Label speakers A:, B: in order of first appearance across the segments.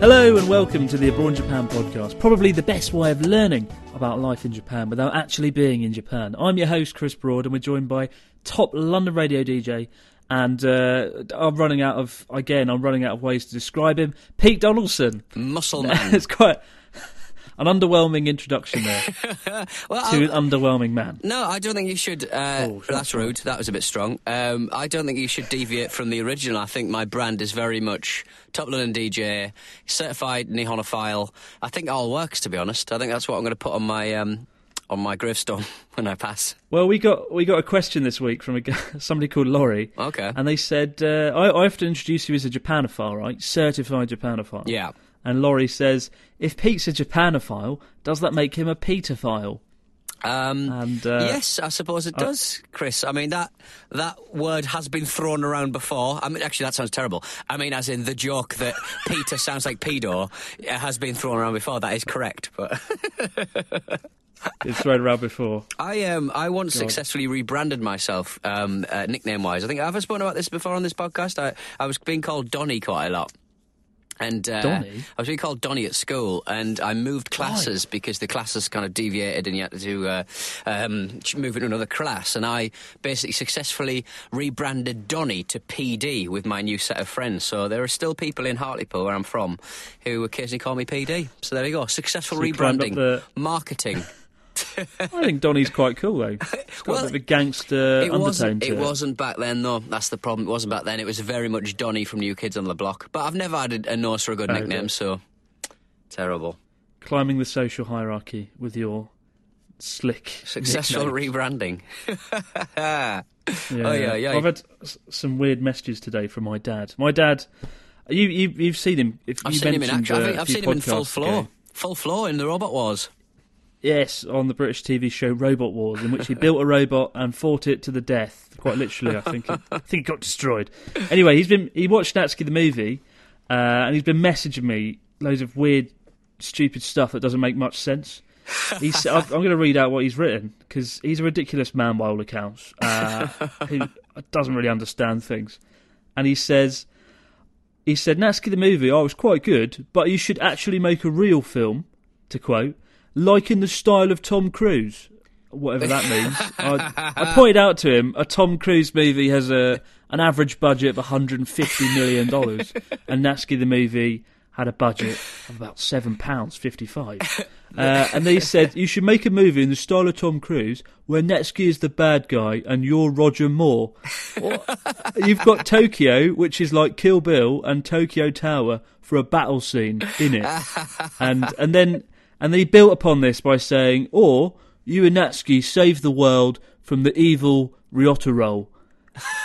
A: Hello and welcome to the Abroad Japan podcast, probably the best way of learning about life in Japan without actually being in Japan. I'm your host, Chris Broad, and we're joined by top London radio DJ, and uh, I'm running out of, again, I'm running out of ways to describe him, Pete Donaldson.
B: Muscle man.
A: it's quite an underwhelming introduction there
B: well,
A: to an
B: I'll-
A: underwhelming man.
B: no, I don't think you should. Uh,
A: Oh,
B: that's rude. That was a bit strong. Um, I don't think you should deviate from the original. I think my brand is very much top London DJ, certified Nihonophile. I think it all works, to be honest. I think that's what I'm going to put on my um, on my gravestone when I pass.
A: Well, we got we got a question this week from a, somebody called Laurie.
B: Okay.
A: And they said, uh, I, I have to introduce you as a Japanophile, right? Certified Japanophile.
B: Yeah.
A: And Laurie says, if Pete's a Japanophile, does that make him a Peterphile?
B: Um,
A: And, uh,
B: yes, I suppose it does, Chris. I mean that that word has been thrown around before. I mean, actually, that sounds terrible. I mean, as in the joke that Peter sounds like pedo has been thrown around before. That is correct, but.
A: It's thrown around before.
B: I um I once successfully rebranded myself um uh, nickname wise. I think I've spoken about this before on this podcast. I I was being called Donny quite a lot. And uh,
A: Donny?
B: I was being called Donny at school, and I moved classes because the classes kind of deviated, and you had to uh, um, move into another class. And I basically successfully rebranded Donny to PD with my new set of friends. So there are still people in Hartlepool, where I'm from, who occasionally call me PD. So there you go, successful
A: So you climbed up
B: rebranding,
A: the-
B: marketing.
A: I think Donny's quite cool, though.
B: Well,
A: a bit of a gangster
B: It
A: undertone
B: wasn't.
A: to
B: It wasn't back then, though. That's the problem. It wasn't back then. It was very much Donny from New Kids on the Block. But I've never had a, a nose for a good
A: Oh,
B: nickname, so terrible.
A: Climbing the social hierarchy with your slick.
B: Successful rebranding.
A: Yeah.
B: Oh, yeah, yeah.
A: I've had some weird messages today from my dad. My dad, you, you, you've seen him. If
B: I've
A: you
B: seen him in action.
A: Uh, a
B: I've seen him in full floor.
A: ago.
B: Full floor in the Robot Wars.
A: Yes, on the British TV show Robot Wars, in which he built a robot and fought it to the death. Quite literally, I think. It, I think it got destroyed. Anyway, he's been he watched Natsuki the movie, uh, and he's been messaging me loads of weird, stupid stuff that doesn't make much sense. He's, I'm going to read out what he's written because he's a ridiculous man by all accounts, uh, who doesn't really understand things. And he says, he said, Natsuki the movie, I was quite good, but you should actually make a real film, to quote, like in the style of Tom Cruise. Whatever that means. I, I pointed out to him a Tom Cruise movie has a an average budget of 150 million dollars, and Natsuki the movie had a budget of about seven pounds fifty-five. Uh, and they said you should make a movie in the style of Tom Cruise, where Natsuki is the bad guy and you're Roger Moore. You've got Tokyo, which is like Kill Bill, and Tokyo Tower for a battle scene in it, and and then and they built upon this by saying, or you and Natsuki save the world from the evil Ryotaro.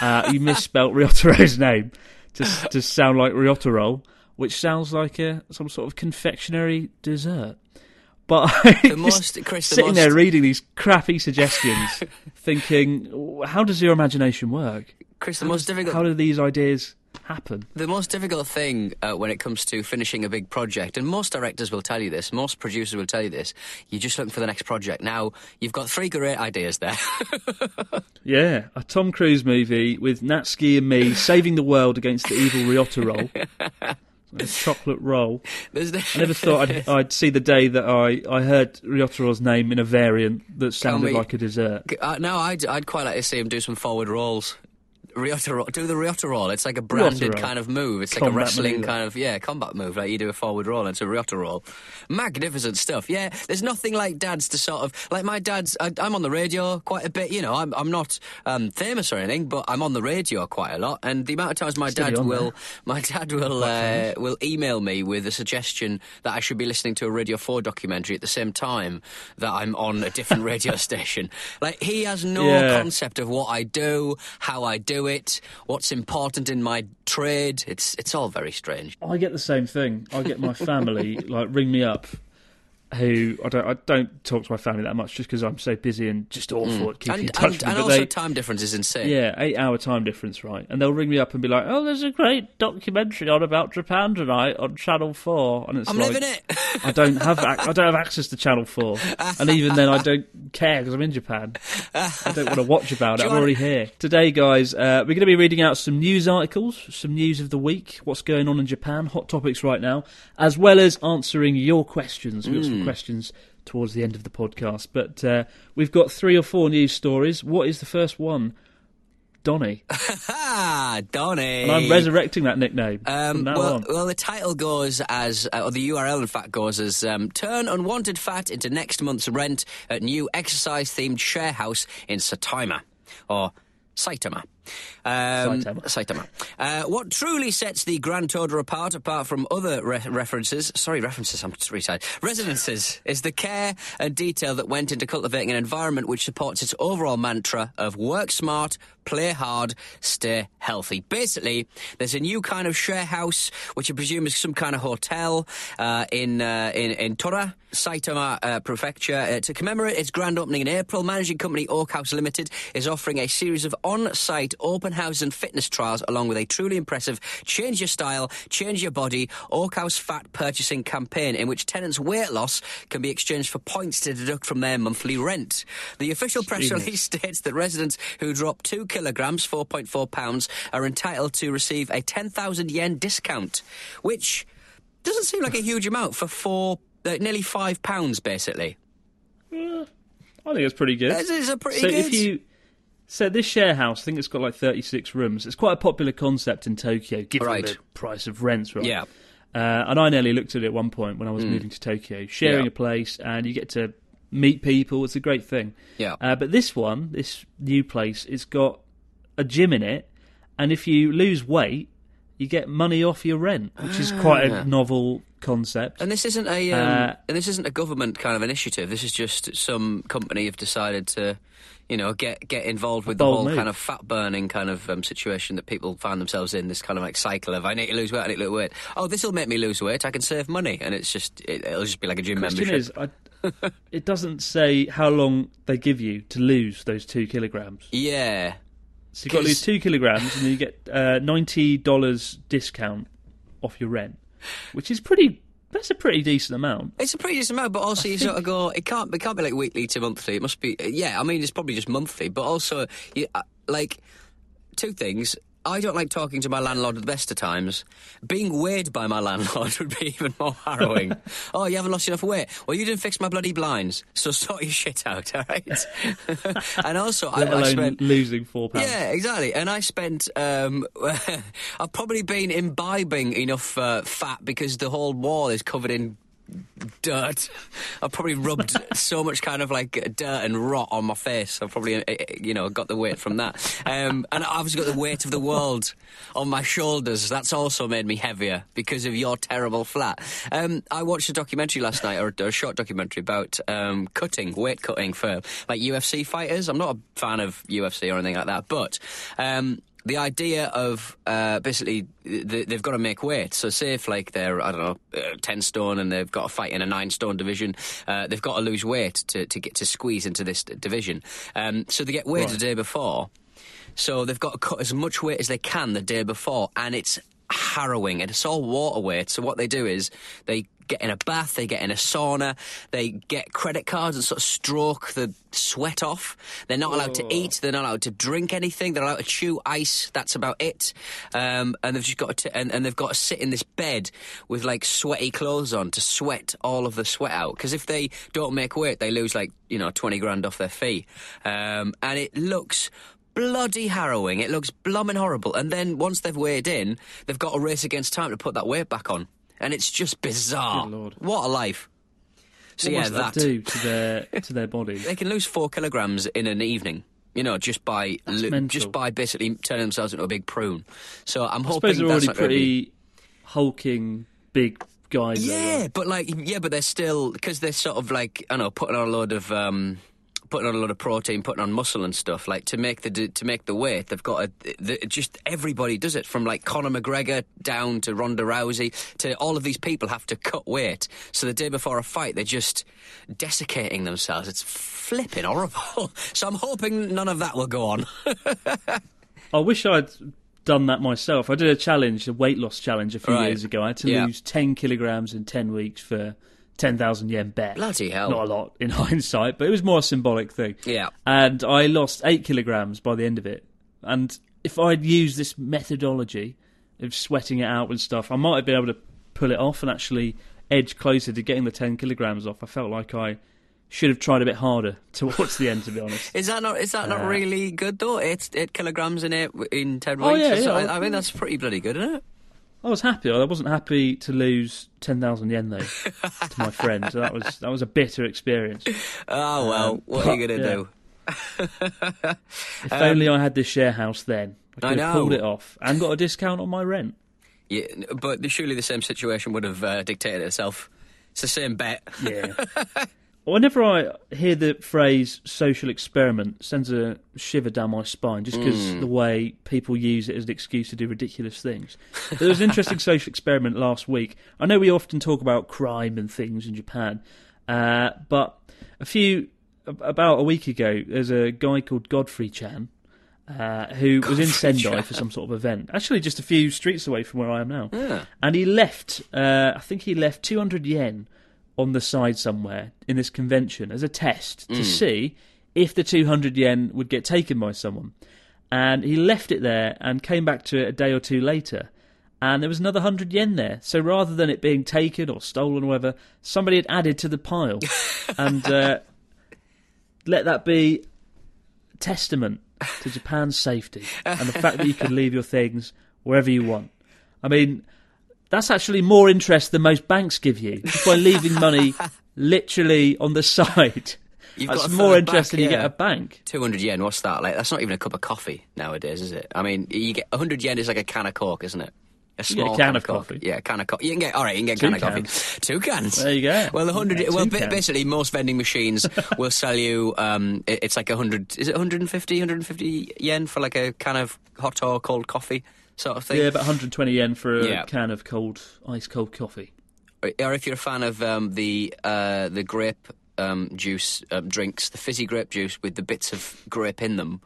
A: Uh, you misspelt Ryotaro's name to to sound like Ryotaro, which sounds like a some sort of confectionery dessert. But
B: The most- Chris, the
A: sitting there reading these crappy suggestions, thinking, how does your imagination work?
B: Chris, the most difficult.
A: How do these ideas happen.
B: The most difficult thing uh, when it comes to finishing a big project, and most directors will tell you this, most producers will tell you this, you're just looking for the next project. Now, you've got three great ideas there.
A: Yeah, a Tom Cruise movie with Natsuki and me saving the world against the evil Ryota roll. A chocolate roll. I never thought I'd, I'd see the day that I, I heard Ryotaro's name in a variant that sounded
B: we-
A: like a dessert.
B: Uh, no, I'd, I'd quite like to see him do some forward rolls. Ryota roll, do the Ryota roll. It's like a branded kind of move. It's like a wrestling
A: maneuver.
B: kind of yeah combat move. Like you do a forward roll, and it's a Ryota roll. Magnificent stuff. Yeah, there's nothing like dads to sort of like my dad's. I, I'm on the radio quite a bit. You know, I'm I'm not um, famous or anything, but I'm on the radio quite a lot. And the amount of times my
A: Steady
B: dad will
A: there.
B: my dad will uh, will email me with a suggestion that I should be listening to a Radio 4 documentary at the same time that I'm on a different radio station. Like he has no
A: Yeah.
B: concept of what I do, how I do it, what's important in my trade. It's it's all very strange.
A: I get the same thing. I get my family like ring me up, who I don't I don't talk to my family that much just because I'm so busy and just awful at keeping
B: And
A: in touch
B: and,
A: with
B: and also
A: they,
B: time difference is insane.
A: yeah, eight hour time difference, right? And they'll ring me up and be like, "Oh, there's a great documentary on about Japan tonight on Channel 4. and it's
B: I'm
A: like,
B: living it.
A: I don't have I don't have access to Channel Four, and even then I don't care because I'm in Japan. I don't want to watch about it. I'm already here today, guys. Uh, we're going to be reading out some news articles, some news of the week, what's going on in Japan, hot topics right now, as well as answering your questions. We've got some questions towards the end of the podcast, but uh, we've got three or four news stories. What is the first one? Donny,
B: Donny.
A: and I'm resurrecting that nickname
B: Um, well,
A: on.
B: well, the title goes as, uh, or the URL in fact goes as um, "Turn unwanted fat into next month's rent at new exercise-themed share house in Saitama," or Saitama. Um,
A: Saitama.
B: Saitama. Uh, what truly sets the Grand Order apart, apart from other re- references, sorry, references, I'm just retired, residences, is the care and detail that went into cultivating an environment which supports its overall mantra of work smart, play hard, stay healthy. Basically, there's a new kind of share house, which I presume is some kind of hotel uh, in, uh, in in Tora, Saitama uh, Prefecture. Uh, to commemorate its grand opening in April, managing company Oak House Limited is offering a series of on-site open house and fitness trials, along with a truly impressive change your style, change your body Oak House fat purchasing campaign, in which tenants' weight loss can be exchanged for points to deduct from their monthly rent. The official press release states that residents who drop two kilograms, 4.4 pounds, are entitled to receive a 10,000 yen discount, which doesn't seem like a huge amount for four, uh, nearly five pounds, basically.
A: I think it's pretty good.
B: It's, it's a pretty
A: so
B: good.
A: if you so this share house, I think it's got like 36 rooms. It's quite a popular concept in Tokyo, given
B: Right.
A: the price of rents, right?
B: Yeah.
A: Uh, and I nearly looked at it at one point when I was moving to Tokyo, sharing.
B: Yeah.
A: a place, and you get to meet people. It's a great thing.
B: Yeah.
A: Uh, but this one, this new place, it's got a gym in it, and if you lose weight, you get money off your rent, which is quite
B: Ah.
A: a novel concept.
B: And this isn't a um,
A: Uh,
B: and this isn't a government kind of initiative. This is just some company have decided to, you know, get get involved with the whole
A: move.
B: kind of fat burning kind of um, situation that people find themselves in. This kind of like cycle of I need to lose weight, I need to lose weight. Oh, this will make me lose weight. I can save money, and it's just it, it'll just be like a gym
A: question
B: membership.
A: is, I, it doesn't say how long they give you to lose those two kilograms.
B: yeah,
A: So you've got to lose two kilograms, and then you get uh, ninety dollars discount off your rent, which is pretty. That's a pretty decent amount.
B: It's a pretty decent amount, but also you sort of go, it can't, it can't be like weekly to monthly. It must be, yeah. I mean, it's probably just monthly, but also, you, uh, like, two things. I don't like talking to my landlord at the best of times. Being weighed by my landlord would be even more harrowing. oh, you haven't lost enough weight. Well, you didn't fix my bloody blinds, so sort your shit out, all right? and also, I, I spent.
A: losing four pounds.
B: Yeah, exactly. And I spent, um, I've probably been imbibing enough uh, fat because the whole wall is covered in dirt. I've probably rubbed so much kind of like dirt and rot on my face. I've probably, uh, uh, you know, got the weight from that. Um, and I've obviously got the weight of the world on my shoulders. That's also made me heavier because of your terrible flat. Um, I watched a documentary last night, or a short documentary about um, cutting, weight cutting for like UFC fighters. I'm not a fan of UFC or anything like that, but. The idea of uh, basically th- they've got to make weight. So, say if like they're I don't know uh, ten stone and they've got to fight in a nine stone division, uh, they've got to lose weight to, to get to squeeze into this division. Um, so they get weighed the day before. So they've got to cut as much weight as they can the day before, and it's harrowing. And it's all water weight. So what they do is they get in a bath, they get in a sauna, they get credit cards and sort of stroke the sweat off. They're not allowed to eat, they're not allowed to drink anything, they're allowed to chew ice. That's about it. Um, and they've just got to, and, and they've got to sit in this bed with like sweaty clothes on to sweat all of the sweat out. Because if they don't make weight, they lose like you know twenty grand off their fee. Um, and it looks bloody harrowing. It looks blooming horrible. And then once they've weighed in, they've got to race against time to put that weight back on. And it's just bizarre. What a life. So
A: what
B: yeah,
A: must that, do to their to their body?
B: they can lose four kilograms in an evening. You know, just by lo- just by basically turning themselves into a big prune. So I'm
A: I
B: hoping
A: they're
B: that's
A: already
B: not gonna be-
A: pretty hulking, big guys.
B: Yeah, but like, yeah, but they're still because they're sort of like I don't know, putting on a load of um, putting on a lot of protein, putting on muscle and stuff. Like to make the to make the weight, they've got to, the, just everybody does it from like Conor McGregor down to Ronda Rousey to all of these people have to cut weight. So the day before a fight, they're just desiccating themselves. It's flipping horrible. so I'm hoping none of that will go on.
A: I wish I'd done that myself. I did a challenge, a weight loss challenge, a few
B: Right.
A: years ago. I had to
B: Yeah.
A: lose ten kilograms in ten weeks for ten thousand yen bet.
B: Bloody hell.
A: Not a lot in hindsight, but it was more a symbolic thing.
B: Yeah.
A: And I lost eight kilograms by the end of it. And if I'd used this methodology of sweating it out and stuff, I might have been able to pull it off and actually edge closer to getting the ten kilograms off. I felt like I should have tried a bit harder towards the end, to be honest.
B: Is that not is that not
A: Uh,
B: really good though? It's eight kilograms in eight in ten weeks.
A: Oh, yeah,
B: So
A: yeah.
B: I, I mean that's pretty bloody good, isn't it?
A: I was happy. I wasn't happy to lose ten thousand yen though to my friend. So that was that was a bitter experience.
B: Oh well, what are you gonna
A: yeah.
B: do?
A: only I had this share house then. I
B: I
A: could have pulled it off and got a discount on my rent.
B: Yeah, but surely the same situation would have uh, dictated itself. It's the same bet.
A: Yeah. Whenever I hear the phrase social experiment, it sends a shiver down my spine just because the way people use it as an excuse to do ridiculous things. There was an interesting social experiment last week. I know we often talk about crime and things in Japan, uh, but a few, about a week ago, there's a guy called Godfrey Chan. Uh, who was in Sendai
B: Chan.
A: for some sort of event? Actually, just a few streets away from where I am now
B: Yeah.
A: and he left. Uh, I think he left 200 yen on the side somewhere in this convention as a test to see if the 200 yen would get taken by someone. And he left it there and came back to it a day or two later. And there was another 100 yen there. So rather than it being taken or stolen or whatever, somebody had added to the pile. and uh, let that be testament to Japan's safety and the fact that you can leave your things wherever you want. I mean, that's actually more interest than most banks give you just by leaving money literally on the side.
B: You've
A: that's
B: got
A: more
B: throw it
A: interest
B: back,
A: than you get at a bank.
B: Two hundred yen. What's that? Like that's not even a cup of coffee nowadays, is it? I mean, you get hundred yen is like a can of coke, isn't it? A
A: get a
B: small
A: can of
B: Coke.
A: coffee.
B: Yeah, a can of coffee. You can get all right. You can get a
A: Two
B: can of coffee. Two cans.
A: There you go.
B: Well, the hundred.
A: Yeah,
B: well,
A: cans.
B: basically, most vending machines will sell you. Um, it- it's like a hundred. Is it 150, 150 yen for like a can of hot or cold coffee sort of thing?
A: Yeah, about 120 yen for a
B: Yeah.
A: can of cold, ice cold coffee.
B: or if you're a fan of um, the uh, the grape um, juice um, drinks, the fizzy grape juice with the bits of grape in them,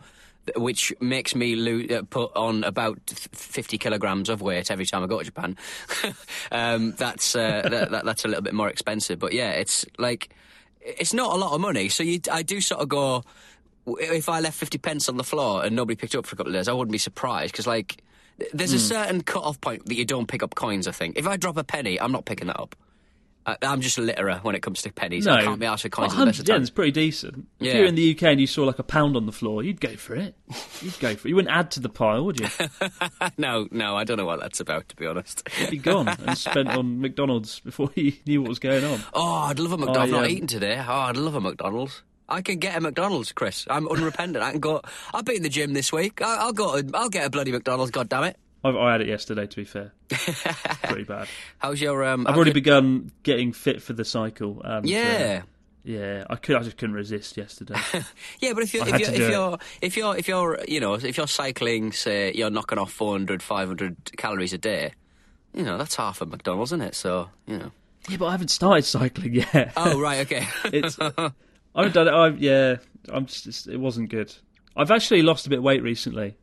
B: which makes me lo- uh, put on about 50 kilograms of weight every time I go to Japan. um, that's uh, that, that, that's a little bit more expensive, but yeah, it's like it's not a lot of money. So you, I do sort of go. If I left 50 pence on the floor and nobody picked up for a couple of days, I wouldn't be surprised because, like, th- there's a certain cut-off point that you don't pick up coins. I think if I drop a penny, I'm not picking that up. I, I'm just a litterer when it comes to pennies.
A: No,
B: I can't be asked for coins
A: well,
B: at the best of
A: 100
B: times.
A: yen's pretty decent. If you're in the UK and you saw like a pound on the floor, you'd go for it. You'd go for it. You wouldn't add to the pile, would you?
B: no, no, I don't know what that's about, to be honest.
A: It'd be gone and spent on McDonald's before you knew what was going on.
B: Oh, I'd love a McDonald's. I've not
A: um,
B: eaten today. Oh, I'd love a McDonald's. I can get a McDonald's, Chris. I'm unrepentant. I can go. I've been in the gym this week. I, I'll go. To, I'll get a bloody McDonald's. God damn it!
A: I, I had it yesterday, to be fair. pretty bad.
B: How's your? Um,
A: I've already
B: your-
A: begun getting fit for the cycle. And, uh,
B: Yeah.
A: yeah, I could. I just couldn't resist yesterday.
B: Yeah, but if you're if you're if you're, if you're if you're you know if you're cycling, say you're knocking off 400, 500 calories a day, you know that's half a McDonald's, isn't it? So you know.
A: yeah, but I haven't started cycling yet.
B: Oh right, okay.
A: it's. I've done it. I yeah. I'm just. It wasn't good. I've actually lost a bit of weight recently.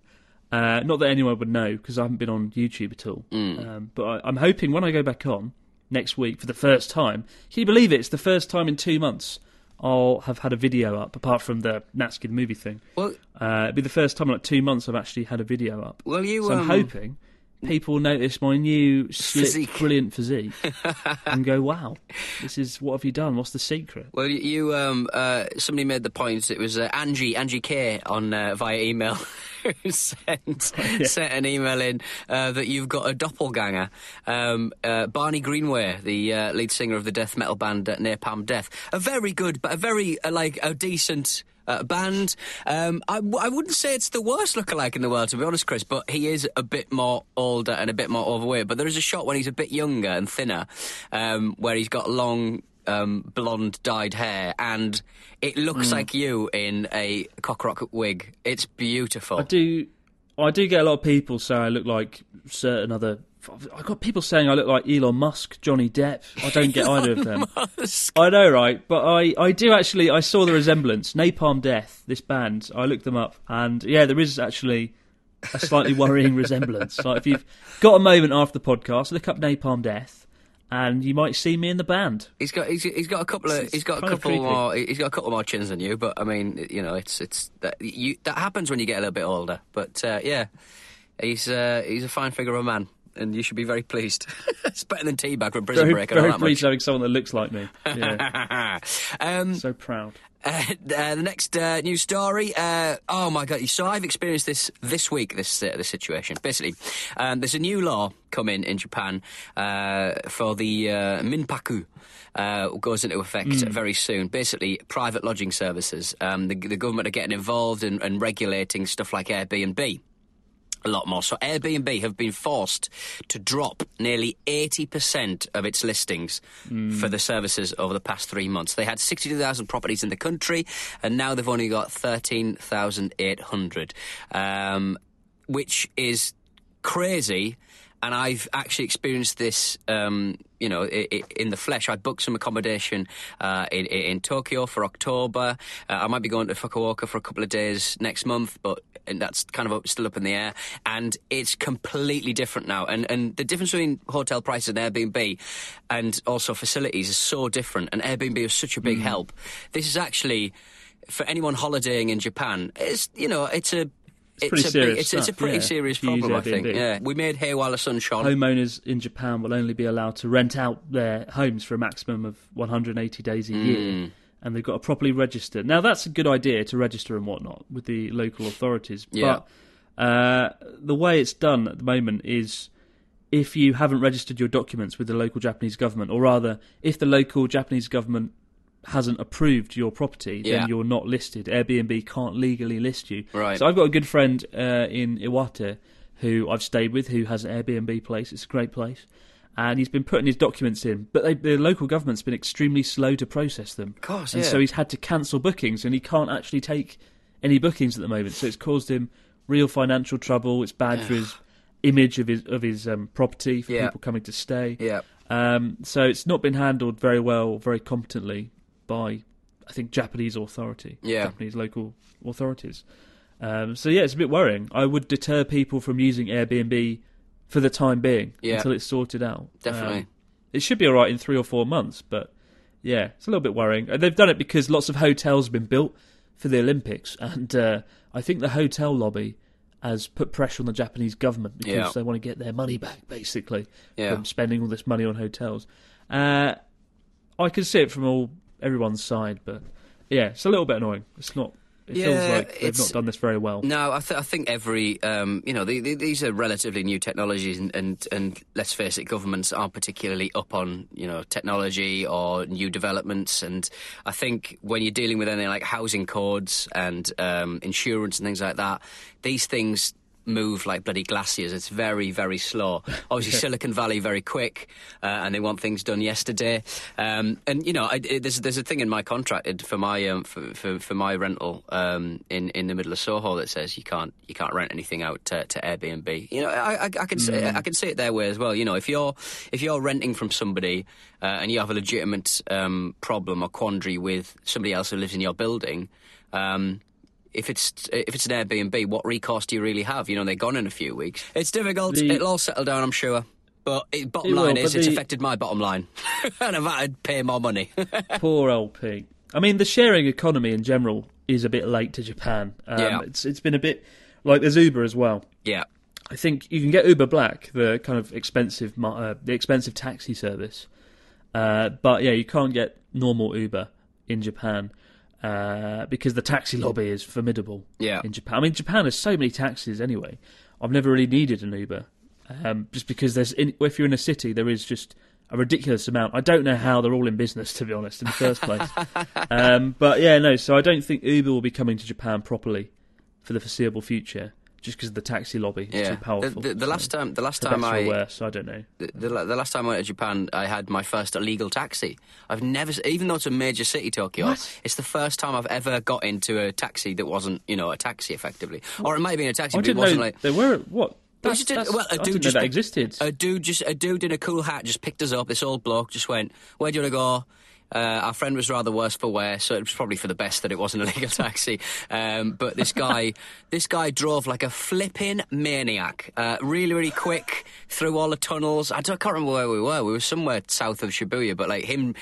A: Uh, not that anyone would know because I haven't been on YouTube at all. Um, but I, I'm hoping when I go back on next week for the first time, can you believe it? It's the first time in two months I'll have had a video up, apart from the Natsuki movie thing.
B: Well,
A: Uh, it'll be the first time in like two months I've actually had a video up.
B: well, you.
A: So I'm
B: um,
A: hoping people notice my new slick,
B: Physique.
A: brilliant physique and go, "Wow, this is what have you done? What's the secret?"
B: Well, you, um, uh, somebody made the point. It was uh, Angie, Angie K, on uh, via email, who sent sent an email in uh, that you've got a doppelganger. Um, uh, Barney Greenway, the uh, lead singer of the death metal band uh, Napalm Death, a very good, but a very uh, like a decent. Uh, band. Um, I, w- I wouldn't say it's the worst lookalike in the world, to be honest, Chris. But he is a bit more older and a bit more overweight. But there is a shot when he's a bit younger and thinner, um, where he's got long um, blonde dyed hair, and it looks like you in a cockrock wig. It's beautiful.
A: I do, I do get a lot of people say I look like certain other. I got people saying I look like Elon Musk, Johnny Depp. I don't get either of them. I know, right? But I, I do actually. I saw the resemblance. Napalm Death, this band. I looked them up, and yeah, there is actually a slightly worrying resemblance. Like if you've got a moment after the podcast, look up Napalm Death, and you might see me in the band.
B: He's got he's, he's got a couple of he's got a couple more he's got a couple more chins than you, but I mean you know it's it's that you that happens when you get a little bit older. But uh, yeah, he's uh, he's a fine figure of a man, and you should be very pleased. it's better than T-Bag from Prison
A: Very,
B: Break.
A: Very pleased
B: much.
A: having someone that looks like me. Yeah,
B: um,
A: so proud.
B: Uh, uh, the next uh, news story. Uh, oh my god! So I've experienced this this week. This uh, this situation. Basically, um, there's a new law coming in Japan uh, for the uh, minpaku. Uh, goes into effect very soon. Basically, private lodging services. Um, the, the government are getting involved in, in regulating stuff like Airbnb a lot more. So Airbnb have been forced to drop nearly 80% of its listings for the services over the past three months. They had 62,000 properties in the country, and now they've only got 13,800, um, which is crazy. And I've actually experienced this, um, you know, in the flesh. I booked some accommodation uh, in, in Tokyo for October. Uh, I might be going to Fukuoka for a couple of days next month, but and that's kind of up, still up in the air. And it's completely different now. And and the difference between hotel prices and Airbnb, and also facilities, is so different. And Airbnb is such a big help. This is actually for anyone holidaying in Japan. It's you know, it's a it's,
A: pretty
B: a
A: serious
B: big, it's, it's a pretty
A: yeah,
B: serious
A: if you use
B: problem, I think. Yeah, we made hay while the sun shone.
A: homeowners in Japan will only be allowed to rent out their homes for a maximum of 180 days a
B: Hmm.
A: year, and they've got to properly register. Now, that's a good idea to register and whatnot with the local authorities,
B: Yeah.
A: but uh, the way it's done at the moment is if you haven't registered your documents with the local Japanese government, or rather, if the local Japanese government hasn't approved your property,
B: Yeah.
A: then you're not listed. Airbnb can't legally list you.
B: Right.
A: So I've got a good friend uh, in Iwate who I've stayed with who has an Airbnb place. It's a great place. And he's been putting his documents in, but they, the local government's been extremely slow to process them. Of
B: course,
A: and
B: yeah.
A: so he's had to cancel bookings, and he can't actually take any bookings at the moment. So it's caused him real financial trouble. It's bad for his image of his of his um, property for
B: Yeah.
A: people coming to stay.
B: Yeah.
A: Um, so it's not been handled very well, very competently by, I think, Japanese authority,
B: Yeah.
A: Japanese local authorities. Um, so yeah, it's a bit worrying. I would deter people from using Airbnb for the time being
B: Yeah.
A: until it's sorted out.
B: Definitely.
A: Um, it should be all right in three or four months, but yeah, it's a little bit worrying. And they've done it because lots of hotels have been built for the Olympics, and uh, I think the hotel lobby has put pressure on the Japanese government because
B: Yeah.
A: they want to get their money back, basically,
B: Yeah.
A: from spending all this money on hotels. Uh, I can see it from all everyone's side, but yeah, it's a little bit annoying. It's not. It feels
B: Yeah,
A: like they've
B: it's-
A: not done this very well.
B: No, I, th- I think every um, you know the, the, these are relatively new technologies, and, and and let's face it, governments aren't particularly up on you know technology or new developments. And I think when you're dealing with anything like housing codes and um, insurance and things like that, these things move like bloody glaciers. It's very, very slow. Obviously, Silicon Valley very quick, uh, and they want things done yesterday. Um, and you know, I, it, there's there's a thing in my contract for my um, for, for for my rental um, in in the middle of Soho that says you can't you can't rent anything out to, to Airbnb. You know, I, I, I can say I can see it their way as well. You know, if you're if you're renting from somebody uh, and you have a legitimate um, problem or quandary with somebody else who lives in your building. Um, if it's if it's an Airbnb, what recourse do you really have? You know, they're gone in a few weeks. It's difficult.
A: The-
B: It'll all settle down, I'm sure. But it, bottom
A: It
B: line
A: but
B: is, it's
A: the-
B: affected my bottom line, and I've had to pay more money.
A: Poor old pig. I mean, the sharing economy in general is a bit late to Japan. Um,
B: Yeah.
A: It's it's been a bit like there's Uber as well.
B: yeah,
A: I think you can get Uber Black, the kind of expensive, uh, the expensive taxi service, uh, but yeah, you can't get normal Uber in Japan uh, because the taxi lobby is formidable.
B: Yeah.
A: in Japan. I mean, Japan has so many taxis anyway. I've never really needed an Uber, um, just because there's in, if you're in a city, there is just a ridiculous amount. I don't know how they're all in business, to be honest, in the first place. um, but yeah, no. So I don't think Uber will be coming to Japan properly for the foreseeable future, just because the taxi lobby is
B: yeah.
A: too powerful.
B: The, the, the
A: So
B: last time, the last time I,
A: worse, I don't know.
B: the, the, the last time I went to Japan, I had my first illegal taxi. I've never, even though it's a major city, Tokyo,
A: What?
B: it's the first time I've ever got into a taxi that wasn't, you know, a taxi effectively, or it might have been a taxi,
A: I
B: but it wasn't
A: know
B: like.
A: there were what. That's,
B: just a-
A: that's-
B: well, a
A: I
B: dude just
A: that existed.
B: A dude just a dude in a cool hat just picked us up. This old bloke just went, "Where do you want to go?" Uh, our friend was rather worse for wear, so it was probably for the best that it wasn't a legal taxi. Um, but this guy, this guy drove like a flipping maniac, uh, really, really quick through all the tunnels. I, don't, I can't remember where we were. We were somewhere south of Shibuya, but like him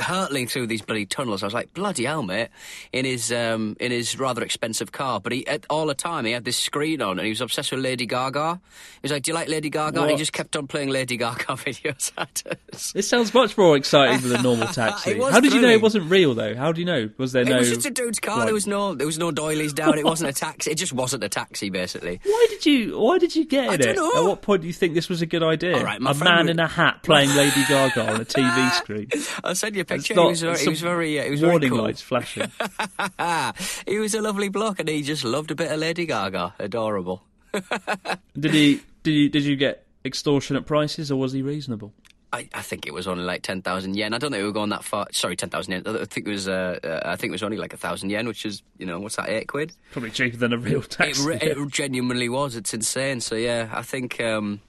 B: hurtling through these bloody tunnels. I was like, bloody hell, mate! In his um, in his rather expensive car, but he at, all the time he had this screen on, and he was obsessed with Lady Gaga. He was like, "Do you like Lady Gaga?" And he just kept on playing Lady Gaga videos at us.
A: This sounds much more exciting than a normal taxi. How did you know it wasn't real though? How do you know? Was there no?
B: It was just a dude's car.
A: like-
B: There was no there was no doilies down. It wasn't a taxi. It just wasn't a taxi, basically.
A: Why did you? Why did you get
B: I
A: it?
B: know.
A: At what point do you think this was a good idea?
B: All right,
A: a man
B: was-
A: in a hat playing Lady Gaga on a TV screen.
B: I'll send you picture.
A: not-
B: he was very, he was very, uh, he was
A: warning
B: cool.
A: lights flashing.
B: he was a lovely bloke, and he just loved a bit of Lady Gaga. Adorable.
A: did he? Did you? Did you get extortionate prices, or was he reasonable?
B: I, I think it was only like ten thousand yen. I don't think we were going that far. Sorry, ten thousand yen. I think it was. Uh, uh, I think it was only like a thousand yen, which is you know what's that? Eight quid.
A: Probably cheaper than a real
B: It,
A: taxi.
B: re- it genuinely was. It's insane. So yeah, I think. Um,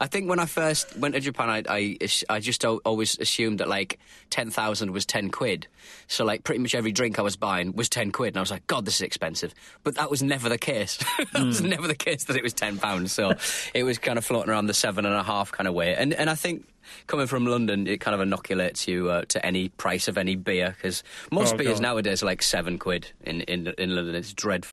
B: I think when I first went to Japan, I I, I just al- always assumed that like ten thousand was ten quid. So like pretty much every drink I was buying was ten quid, and I was like, God, this is expensive. But that was never the case. that was
A: Hmm.
B: never the case that it was ten pounds. So it was kind of floating around the seven and a half kind of way. And and I think. Coming from London, it kind of inoculates you uh, to any price of any beer because most
A: Oh,
B: beers
A: God.
B: nowadays are like seven quid in, in in London. It's dreadful.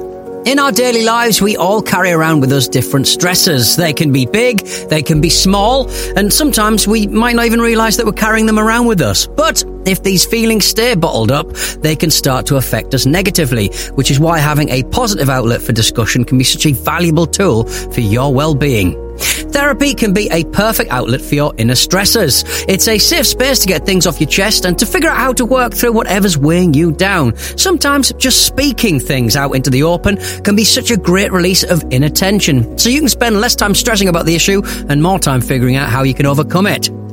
C: In our daily lives, we all carry around with us different stressors. They can be big, they can be small, and sometimes we might not even realize that we're carrying them around with us. But if these feelings stay bottled up, they can start to affect us negatively, which is why having a positive outlet for discussion can be such a valuable tool for your well-being. Therapy can be a perfect outlet for your inner stressors. It's a safe space to get things off your chest and to figure out how to work through whatever's weighing you down. Sometimes just speaking things out into the open can be such a great release of inner tension, so you can spend less time stressing about the issue and more time figuring out how you can overcome it.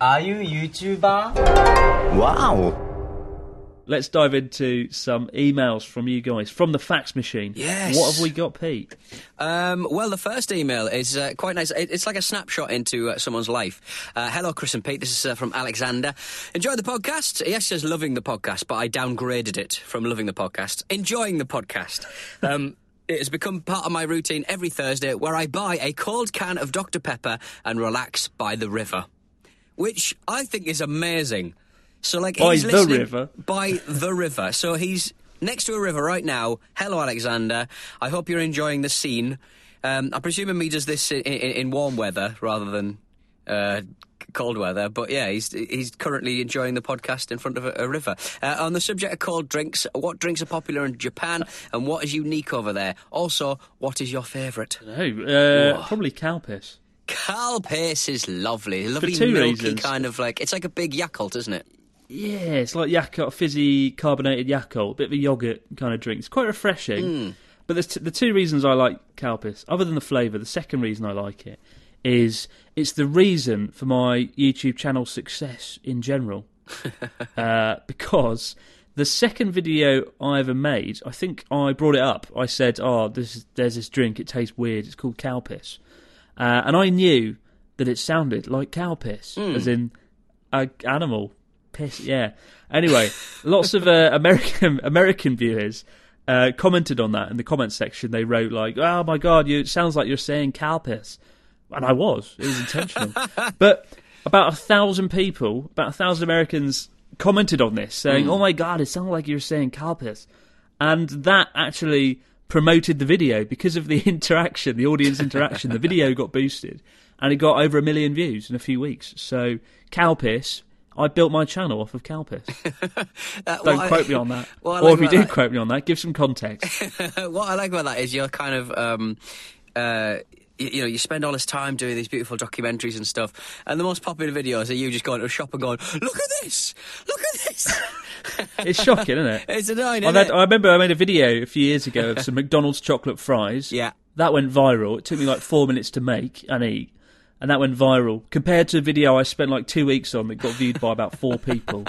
D: Are you YouTuber? Wow.
A: Let's dive into some emails from you guys from the fax machine.
B: Yes.
A: What have we got, Pete?
B: Um, well, the first email is uh, quite nice. It- It's like a snapshot into uh, someone's life. Uh, hello, Chris and Pete. This is uh, from Alexander. Enjoy the podcast. Yes, actually says loving the podcast, but I downgraded it from loving the podcast. Enjoying the podcast. Um, It has become part of my routine every Thursday where I buy a cold can of Dr. Pepper and relax by the river, which I think is amazing. So, like,
A: By
B: he's
A: the
B: listening-
A: river?
B: by the river. So he's next to a river right now. Hello, Alexander. I hope you're enjoying the scene. Um, I'm presuming he does this in, in, in warm weather rather than uh, cold weather. But yeah, he's he's currently enjoying the podcast in front of a, a river. Uh, on the subject of cold drinks, what drinks are popular in Japan and what is unique over there? Also, what is your favourite?
A: No, uh, probably cow piss.
B: Calpis is lovely. Lovely
A: two
B: milky
A: reasons.
B: kind of like it's like a big Yakult, isn't it?
A: Yeah, it's like Yakult, fizzy carbonated Yakult, a bit of a yogurt kind of drink. It's quite refreshing.
B: Hmm.
A: But there's t- the two reasons I like Calpis, other than the flavour, the second reason I like it is it's the reason for my YouTube channel success in general. uh, because the second video I ever made, I think I brought it up. I said, "Oh, this is, there's this drink. It tastes weird. It's called cow piss," uh, and I knew that it sounded like cow piss, as in a animal piss. Yeah. Anyway, lots of uh, American American viewers. Uh, commented on that in the comment section. They wrote like, "Oh my god, you it sounds like you're saying cow piss," and I was. It was intentional. but about a thousand people, about a thousand Americans commented on this, saying, "Oh my god, it sounded like you were saying cow piss," and that actually promoted the video because of the interaction, the audience interaction. the video got boosted, and it got over a million views in a few weeks. So cow piss. I built my channel off of cow piss.
B: Uh,
A: Don't
B: I-
A: quote me on that.
B: I
A: or if you do
B: that-
A: quote me on that, give some context.
B: what I like about that is you're kind of. Um, uh, you, you know, you spend all this time doing these beautiful documentaries and stuff, and the most popular videos are you just going to a shop and going, "Look at this! Look at this!"
A: It's shocking, isn't it?
B: it's annoying. Isn't
A: had,
B: it?
A: I remember I made a video a few years ago of some McDonald's chocolate fries.
B: Yeah.
A: That went viral. It took me like four minutes to make and eat. And that went viral. Compared to a video I spent like two weeks on that got viewed by about four people.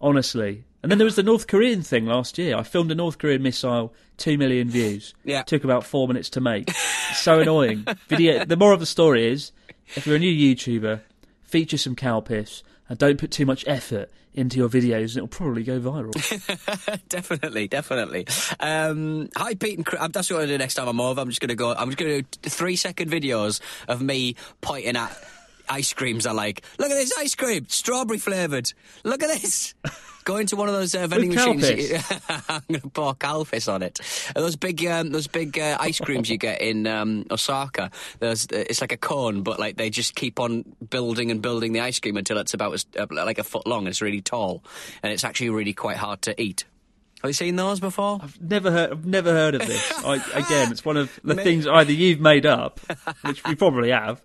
A: Honestly. And then there was the North Korean thing last year. I filmed a North Korean missile, two million views.
B: Yeah.
A: Took about four minutes to make. so annoying. Video the moral of the story is if you're a new YouTuber, feature some cow piss and don't put too much effort into your videos and it'll probably go viral.
B: definitely, definitely. Um, hi, Pete and Chris. um, That's what I'm going to do next time I'm over. I'm just going to go. I'm just going to do three second videos of me pointing at ice creams. I like. Look at this ice cream, strawberry flavoured. Look at this. Go into one of those uh, vending machines. I'm going to pour Calpis on it. And those big, um, those big uh, ice creams you get in um, Osaka. There's, uh, it's like a cone, but like they just keep on building and building the ice cream until it's about uh, like a foot long. It's really tall, and it's actually really quite hard to eat. Have you seen those before?
A: I've Never heard. I've never heard of this. I, again, it's one of the things either you've made up, which we probably have.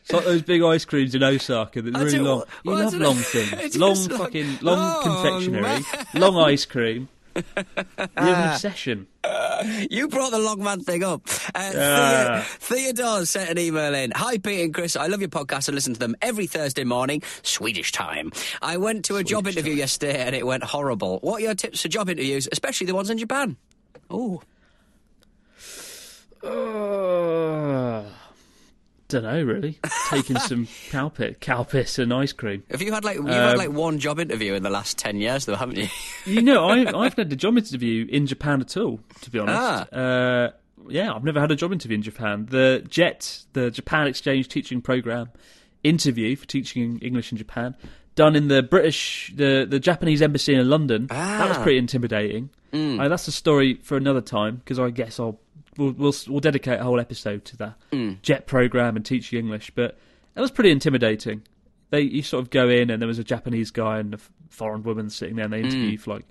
A: It's like those big ice creams in Osaka that are really long. You
B: well,
A: love long things, long fucking long
B: long,
A: confectionery,
B: man.
A: long ice cream. You have an obsession.
B: You brought the long man thing up. Uh,
A: Yeah.
B: Thea- Theodore sent an email in. Hi, Pete and Chris. I love your podcast. I listen to them every Thursday morning, Swedish time. I went to a job interview yesterday and it went horrible. What are your tips for job interviews, especially the ones in Japan? Oh,
A: Uh, Don't know really. Taking some cow piss, cow piss and ice cream.
B: Have you had like you've
A: Um,
B: had like one job interview in the last ten years though, haven't you?
A: You know, I, I've had a job interview in Japan at all. To be honest, uh, yeah, I've never had a job interview in Japan. The JET, the Japan Exchange Teaching Program, interview for teaching English in Japan, done in the British, the the Japanese embassy in London. Ah. That was
B: Ah.
A: pretty intimidating. Uh, that's a story for another time because I guess I'll we'll, we'll we'll dedicate a whole episode to that hmm. JET program and teaching English. But that was pretty intimidating. They you sort of go in and there was a Japanese guy and a foreign woman sitting there and they hmm. interview you for like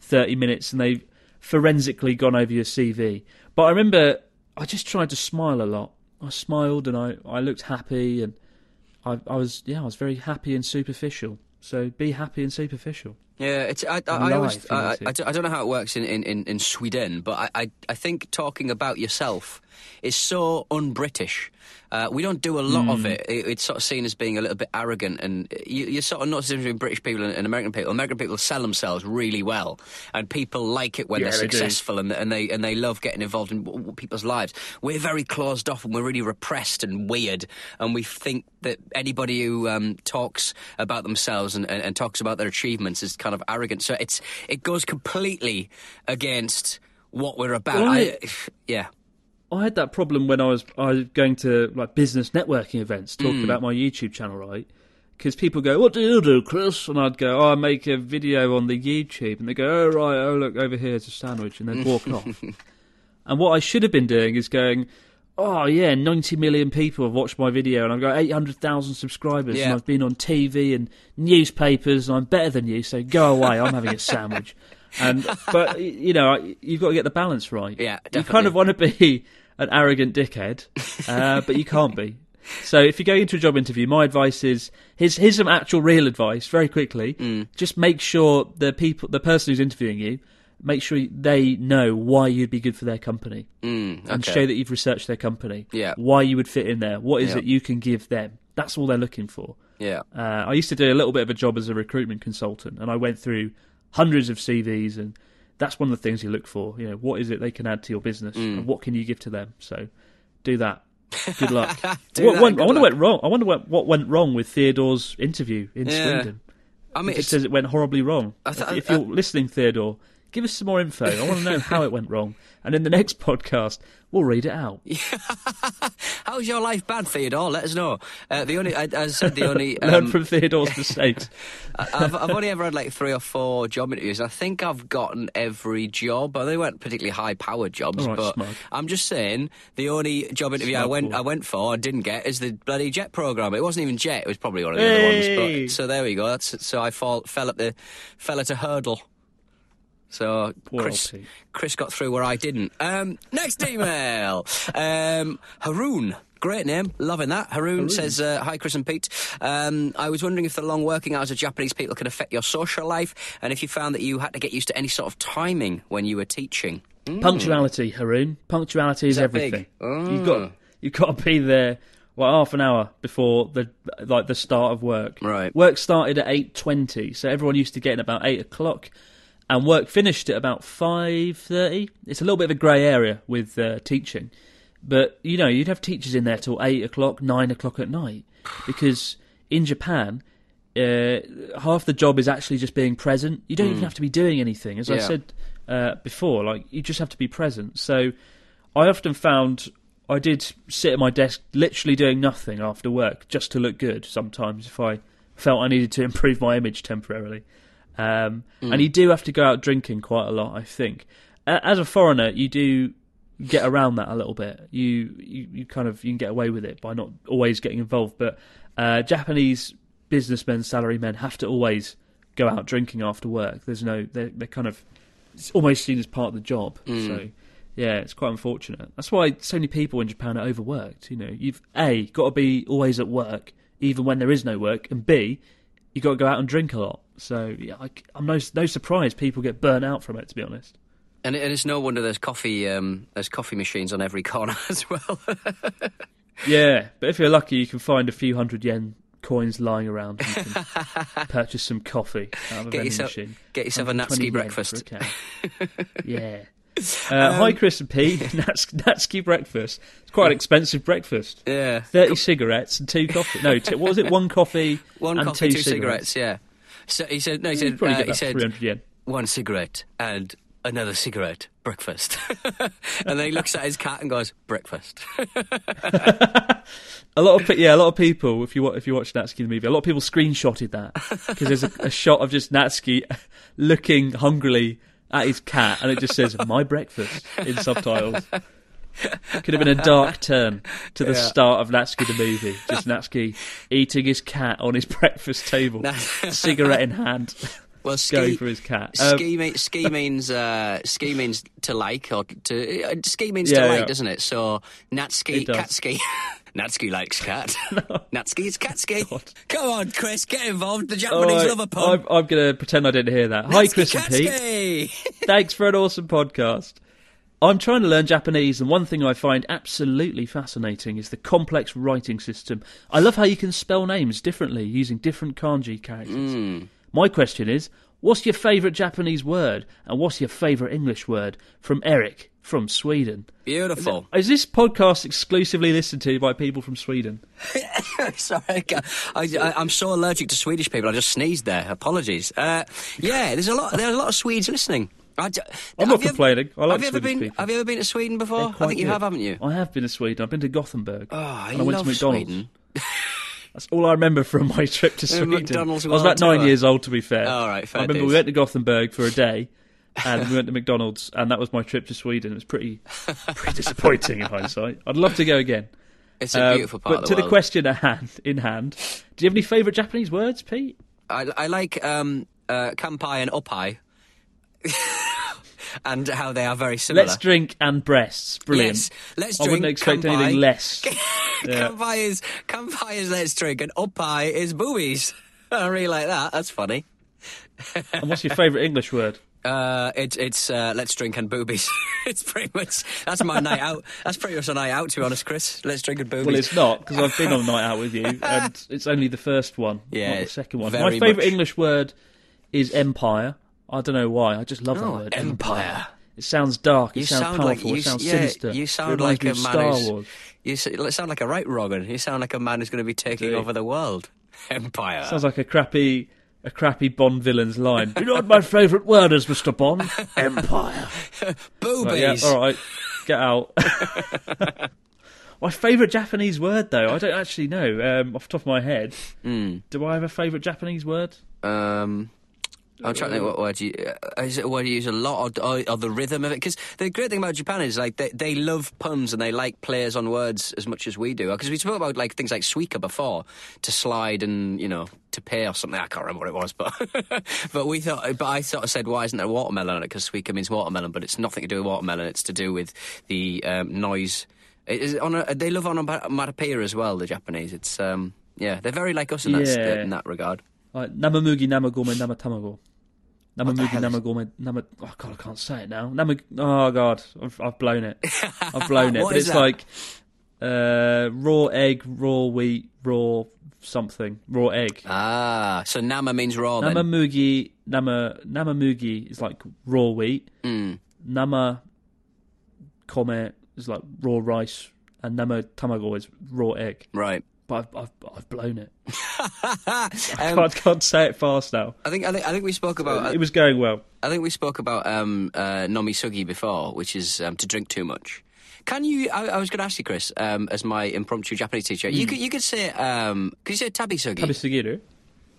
A: thirty minutes and they've forensically gone over your CV. But I remember I just tried to smile a lot. I smiled and I, I looked happy and I I was yeah I was very happy and superficial. So be happy and superficial.
B: Yeah, it's I, I, I always I, I. I don't- know how it works in, in, in, in Sweden, but I, I, I think talking about yourself is so un-British. Uh, we don't do a lot of it. it. It's sort of seen as being a little bit arrogant, and you, you're sort of not between British people and, and American people. American people sell themselves really well, and people like it when
A: Yeah,
B: they're
A: they
B: successful, and, and they and they love getting involved in w- people's lives. We're very closed off, and we're really repressed and weird, and we think that anybody who um, talks about themselves and, and, and talks about their achievements is kind of arrogant. So it's it goes completely against what we're about.
A: Well,
B: I- yeah.
A: I had that problem when I was I was going to like business networking events talking hmm. about my YouTube channel, right? Because people go, "What do you do, Chris?" And I'd go, "Oh, I make a video on the YouTube," and they go, "Oh right, oh look over here, it's a sandwich," and then walk off. And what I should have been doing is going, "Oh yeah, ninety million people have watched my video, and I've got eight hundred thousand subscribers,
B: Yeah.
A: and I've been on TV and newspapers, and I'm better than you. So go away, I'm having a sandwich." And but you know, you've got to get the balance right.
B: Yeah,
A: You kind of want to be an arrogant dickhead, uh, but you can't be. So if you go into a job interview, my advice is here's here's some actual real advice very quickly.
B: Mm.
A: Just make sure the people, the person who's interviewing you, make sure they know why you'd be good for their company
B: Mm,
A: and show that you've researched their company.
B: Yeah.
A: Why you would fit in there. What is
B: Yeah.
A: it you can give them? That's all they're looking for.
B: Yeah.
A: Uh, I used to do a little bit of a job as a recruitment consultant, and I went through hundreds of CVs, and that's one of the things you look for. You know, what is it they can add to your business,
B: Mm.
A: and what can you give to them? So, do that. Good luck.
B: Do
A: what,
B: that,
A: went-
B: good
A: I wonder
B: luck.
A: what went wrong. I wonder what, what went wrong with Theodore's interview in
B: Yeah.
A: Sweden.
B: I mean,
A: It says it went horribly wrong.
B: Th-
A: if, if
B: I-
A: you're listening, Theodore, give us some more info. I want to know how it went wrong, and in the next podcast, we'll read it out.
B: how's your life bad, Theodore? Let us know. Uh, the only, I, as I said, the only
A: Learn
B: um,
A: from Theodore's mistakes.
B: I- I've, I've only ever had like three or four job interviews. I think I've gotten every job. But they weren't particularly high-powered jobs.
A: Right,
B: but
A: smug.
B: I'm just saying the only job interview I went
A: boy.
B: I went for and didn't get is the bloody JET program. It wasn't even JET. It was probably one of the
A: Hey!
B: other ones. But so there we go. That's so I fall, fell at the fell at a hurdle. So
A: Poor
B: Chris, Chris got through where I didn't. Um, next email, um, Haroon. Great name, loving that. Haroon, says, uh, "Hi, Chris and Pete. Um, I was wondering if the long working hours of Japanese people can affect your social life, and if you found that you had to get used to any sort of timing when you were teaching."
A: Punctuality, Haroon. Punctuality is,
B: that
A: everything.
B: big?
A: You've got you've got to be there well half an hour before the like the start of work.
B: Right.
A: Work started at eight twenty, so everyone used to get in about eight o'clock, and work finished at about five thirty. It's a little bit of a grey area with uh, teaching, but you know you'd have teachers in there till eight o'clock, nine o'clock at night, because in Japan. Uh, half the job is actually just being present. You don't even have to be doing anything. As I said uh, before, like you just have to be present. So I often found I did sit at my desk literally doing nothing after work just to look good sometimes if I felt I needed to improve my image temporarily. Um, And you do have to go out drinking quite a lot, I think. As a foreigner, you do get around that a little bit. You, you, you kind of you can get away with it by not always getting involved. But uh, Japanese businessmen, salarymen have to always go out drinking after work. There's no they're, they're kind of it's almost seen as part of the job. So yeah, it's quite unfortunate. That's why so many people in Japan are overworked. You know, you've a got to be always at work, even when there is no work, and b you got to go out and drink a lot. So yeah, I, am no no surprise people get burnt out from it. To be honest.
B: And, it, and it's no wonder there's coffee um, there's coffee machines on every corner as well.
A: Yeah, but if you're lucky, you can find a few hundred yen coins lying around. And you can purchase some coffee out of a
B: Get
A: vending
B: yourself-
A: machine.
B: get yourself a
A: 120
B: Natsuki breakfast.
A: for a can. yeah. Uh, hi, Chris and P. Nats- Natsuki breakfast. It's quite an expensive breakfast.
B: Yeah.
A: 30 cigarettes and two coffee. No, t- what was it? One coffee
B: One
A: and
B: coffee,
A: two,
B: two cigarettes. Yeah. So he said, no, he
A: You'd
B: said, uh, he said,
A: yen.
B: one cigarette and another cigarette, breakfast. and then he looks at his cat and goes, breakfast.
A: A lot of yeah, a lot of people. If you if you watch Natsuki the movie, a lot of people screenshotted that because there's a, a shot of just Natsuki looking hungrily at his cat, and it just says "my breakfast" in subtitles. Could have been a dark turn to the start of Natsuki the movie. Just Natsuki eating his cat on his breakfast table, cigarette in hand,
B: Well,
A: going
B: ski,
A: for his cat. Um,
B: ski, me- ski means uh, ski means to like or to uh, ski means
A: Yeah,
B: to like,
A: yeah.
B: doesn't it? So Natsuki,
A: It does.
B: Katski. Natsuki likes cat. Natsuki is Katski. Come on, Chris, get involved. The Japanese
A: right,
B: love a pun.
A: I'm, I'm going to pretend I didn't hear that. Hi,
B: Natsuki
A: Chris and Pete. Thanks for an awesome podcast. I'm trying to learn Japanese, and one thing I find absolutely fascinating is the complex writing system. I love how you can spell names differently using different kanji characters. Hmm. My question is what's your favourite Japanese word, and what's your favourite English word? From Eric from Sweden.
B: Beautiful.
A: Is this podcast exclusively listened to by people from Sweden?
B: Sorry, I, ca- I, I, I'm so allergic to Swedish people. I just sneezed there. Apologies. Uh, yeah, there's a lot. There's a lot of Swedes listening. I have
A: not
B: you ever-
A: complaining. I like
B: have you ever been?
A: people.
B: Have you ever been to Sweden before? I think you have, haven't you?
A: I have been to Sweden. I've been to Gothenburg.
B: Oh, I
A: and I went to McDonald's. That's all I remember from my trip to Sweden.
B: McDonald's
A: I was about nine
B: Tour.
A: years old, to be fair.
B: All right, fair
A: I remember we went to Gothenburg for a day, and we went to McDonald's, and that was my trip to Sweden. It was pretty, pretty disappointing in hindsight. I'd love to go again.
B: It's a
A: Um,
B: beautiful part
A: but
B: of the
A: to
B: world.
A: the question at hand, in hand, do you have any favourite Japanese words, Pete?
B: I, I like um, uh, kampai and opai, and how they are very similar.
A: Let's drink and breasts. Brilliant.
B: Yes, let's drink.
A: I wouldn't expect
B: kampai.
A: anything less. Yeah.
B: kampai is kampai is let's drink, and opai is boobies. I really like that. That's funny.
A: and what's your favourite English word?
B: Uh, it's it's uh, let's drink and boobies. it's pretty much that's my night out. That's pretty much a night out, to be honest, Chris. Let's drink and boobies.
A: Well, it's not because I've been on a night out with you, and it's only the first one,
B: Yeah,
A: not the second one. My favourite
B: much.
A: English word is empire. I don't know why. I just love that
B: Oh,
A: word.
B: empire.
A: It sounds dark. It
B: You
A: sounds
B: sound
A: powerful.
B: like you,
A: it sounds
B: yeah,
A: sinister.
B: You sound like a
A: Star. Wars.
B: You sound like a right Rogan. You sound like a man who's going to be taking over the world. Empire.
A: Sounds like a crappy, a crappy Bond villain's line. you know what my favourite word is, Mister Bond? Empire.
B: boobies.
A: Right, yeah, all right, get out. my favourite Japanese word, though, I don't actually know um, off the top of my head.
B: Hmm.
A: Do I have a favourite Japanese word?
B: Um, I'm trying to think what word you uh, is it word you use a lot or, or, or the rhythm of it? Because the great thing about Japan is like they, they love puns and they like players on words as much as we do. Because we spoke about like things like suika before to slide and you know to pay or something. I can't remember what it was but but we thought but I sort of said why isn't there watermelon on it? Because suika means watermelon but it's nothing to do with watermelon. It's to do with the um, noise. It is on a, they love onomatopoeia as well the Japanese. It's um yeah they're very like us in that
A: Yeah.
B: in that regard.
A: Like namamugi, namagome, namatamago. Namamugi, namagome, nama. Oh god, I can't say it now. Namag. Oh god, I've, I've blown it. I've blown it. But it's
B: that?
A: like uh, raw egg, raw wheat, raw something, raw egg.
B: Ah, so nama means raw then.
A: Namamugi, nama, namamugi is like raw wheat.
B: Mm.
A: Nama kome is like raw rice, and nama tamago is raw egg.
B: Right.
A: But I've, I've, I've blown it.
B: Um,
A: I can't say it fast now.
B: I think I think I think we spoke about
A: it was going well.
B: I think we spoke about um, uh, nomisugi before, which is um, to drink too much. Can you? I, I was going to ask you, Chris, um, as my impromptu Japanese teacher. You could you could say um, could you say tabisugi?
A: Tabisugiru.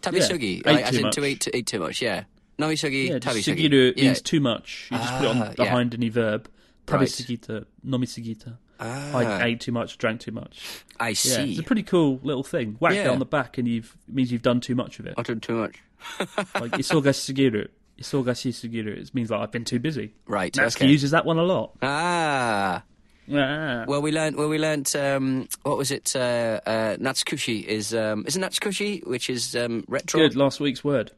B: Tabisugi,
A: Yeah,
B: like, as in
A: much.
B: to eat to eat too much. Yeah. Nomisugi,
A: Yeah, just
B: tabisugi.
A: sugiru
B: yeah.
A: means too much. You just put it on
B: Ah, yeah.
A: behind any verb.
B: Tabi Right.
A: Tabisugita, nomisugita.
B: Ah.
A: I ate too much, drank too much.
B: I
A: Yeah,
B: see.
A: it's a pretty cool little thing. Whack it on the back, and you've it means you've done too much of it.
B: I've done too much.
A: like isoga sugiru, isoga sugiru. It means like I've been too busy.
B: Right.
A: Natsuki
B: okay.
A: uses that one a lot.
B: Ah.
A: Ah.
B: Well, we learned. Well, we learned. Um, what was it? Uh, uh, Natsukushi is. Um, is it Natsukushi, which is um, retro
A: Good. Last week's word.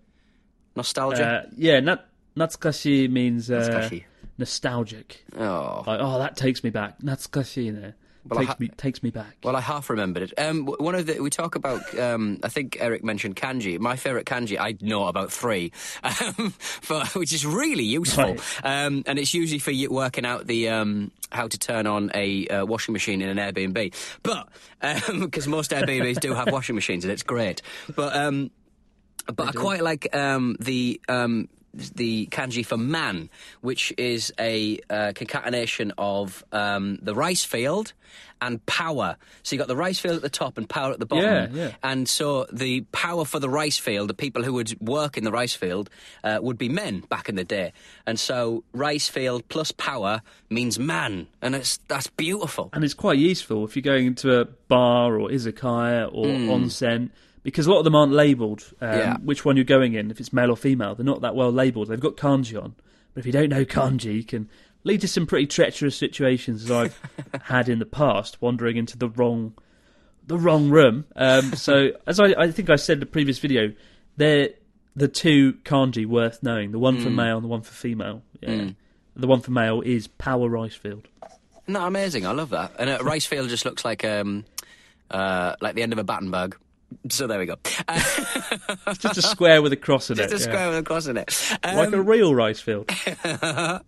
B: nostalgia?
A: Uh, yeah, nat- natsukashi means uh,
B: Natsukashi.
A: Nostalgic.
B: oh,
A: Like, oh, that takes me back. Natsukashi, you.
B: Well,
A: takes
B: ha-
A: me takes me back.
B: Well, I half remembered it. Um, one of the we talk about. Um, I think Eric mentioned kanji. My favourite kanji, I know about three, um, for, which is really useful.
A: Right.
B: Um, and it's usually for you working out the um, how to turn on a uh, washing machine in an Airbnb. But because most Airbnbs do have washing machines, and it's great. But um, but I quite like um, the um, the kanji for man, which is a uh, concatenation of um, the rice field and power. So you got the rice field at the top and power at the bottom.
A: Yeah, yeah.
B: And so the power for the rice field, the people who would work in the rice field, uh, would be men back in the day. And so rice field plus power means man, and it's that's beautiful.
A: and it's quite useful if you're going into a bar or izakaya or onsen because a lot of them aren't labelled um.
B: Yeah.
A: which one you're going in if it's male or female they're not that well labelled they've got kanji on but if you don't know kanji you can lead to some pretty treacherous situations as I've had in the past wandering into the wrong the wrong room um, so as I, I think I said in the previous video they're the two kanji worth knowing the one for
B: Hmm.
A: male and the one for female yeah. the one for male is power rice field
B: No, amazing. I love that. And a rice field just looks like um, uh, like the end of a Battenberg. So there we go. Uh,
A: It's just a square with a cross in
B: just
A: it Just
B: a
A: yeah.
B: square with a cross in it. Um,
A: like a real rice field.
B: I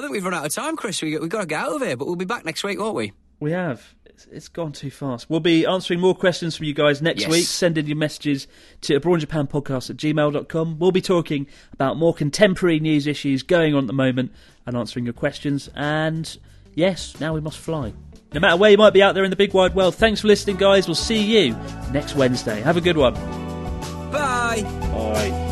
B: think we've run out of time, Chris. We, we've got to get out of here, but we'll be back next week, won't we?
A: We have. It's, it's gone too fast. We'll be answering more questions from you guys next
B: Yes.
A: week. Send in your messages to abroad japan podcast at gmail.com. We'll be talking about more contemporary news issues going on at the moment and answering your questions. And yes, now we must fly. No matter where you might be out there in the big wide world, thanks for listening, guys. We'll see you next Wednesday. Have a good one.
B: Bye.
A: Bye.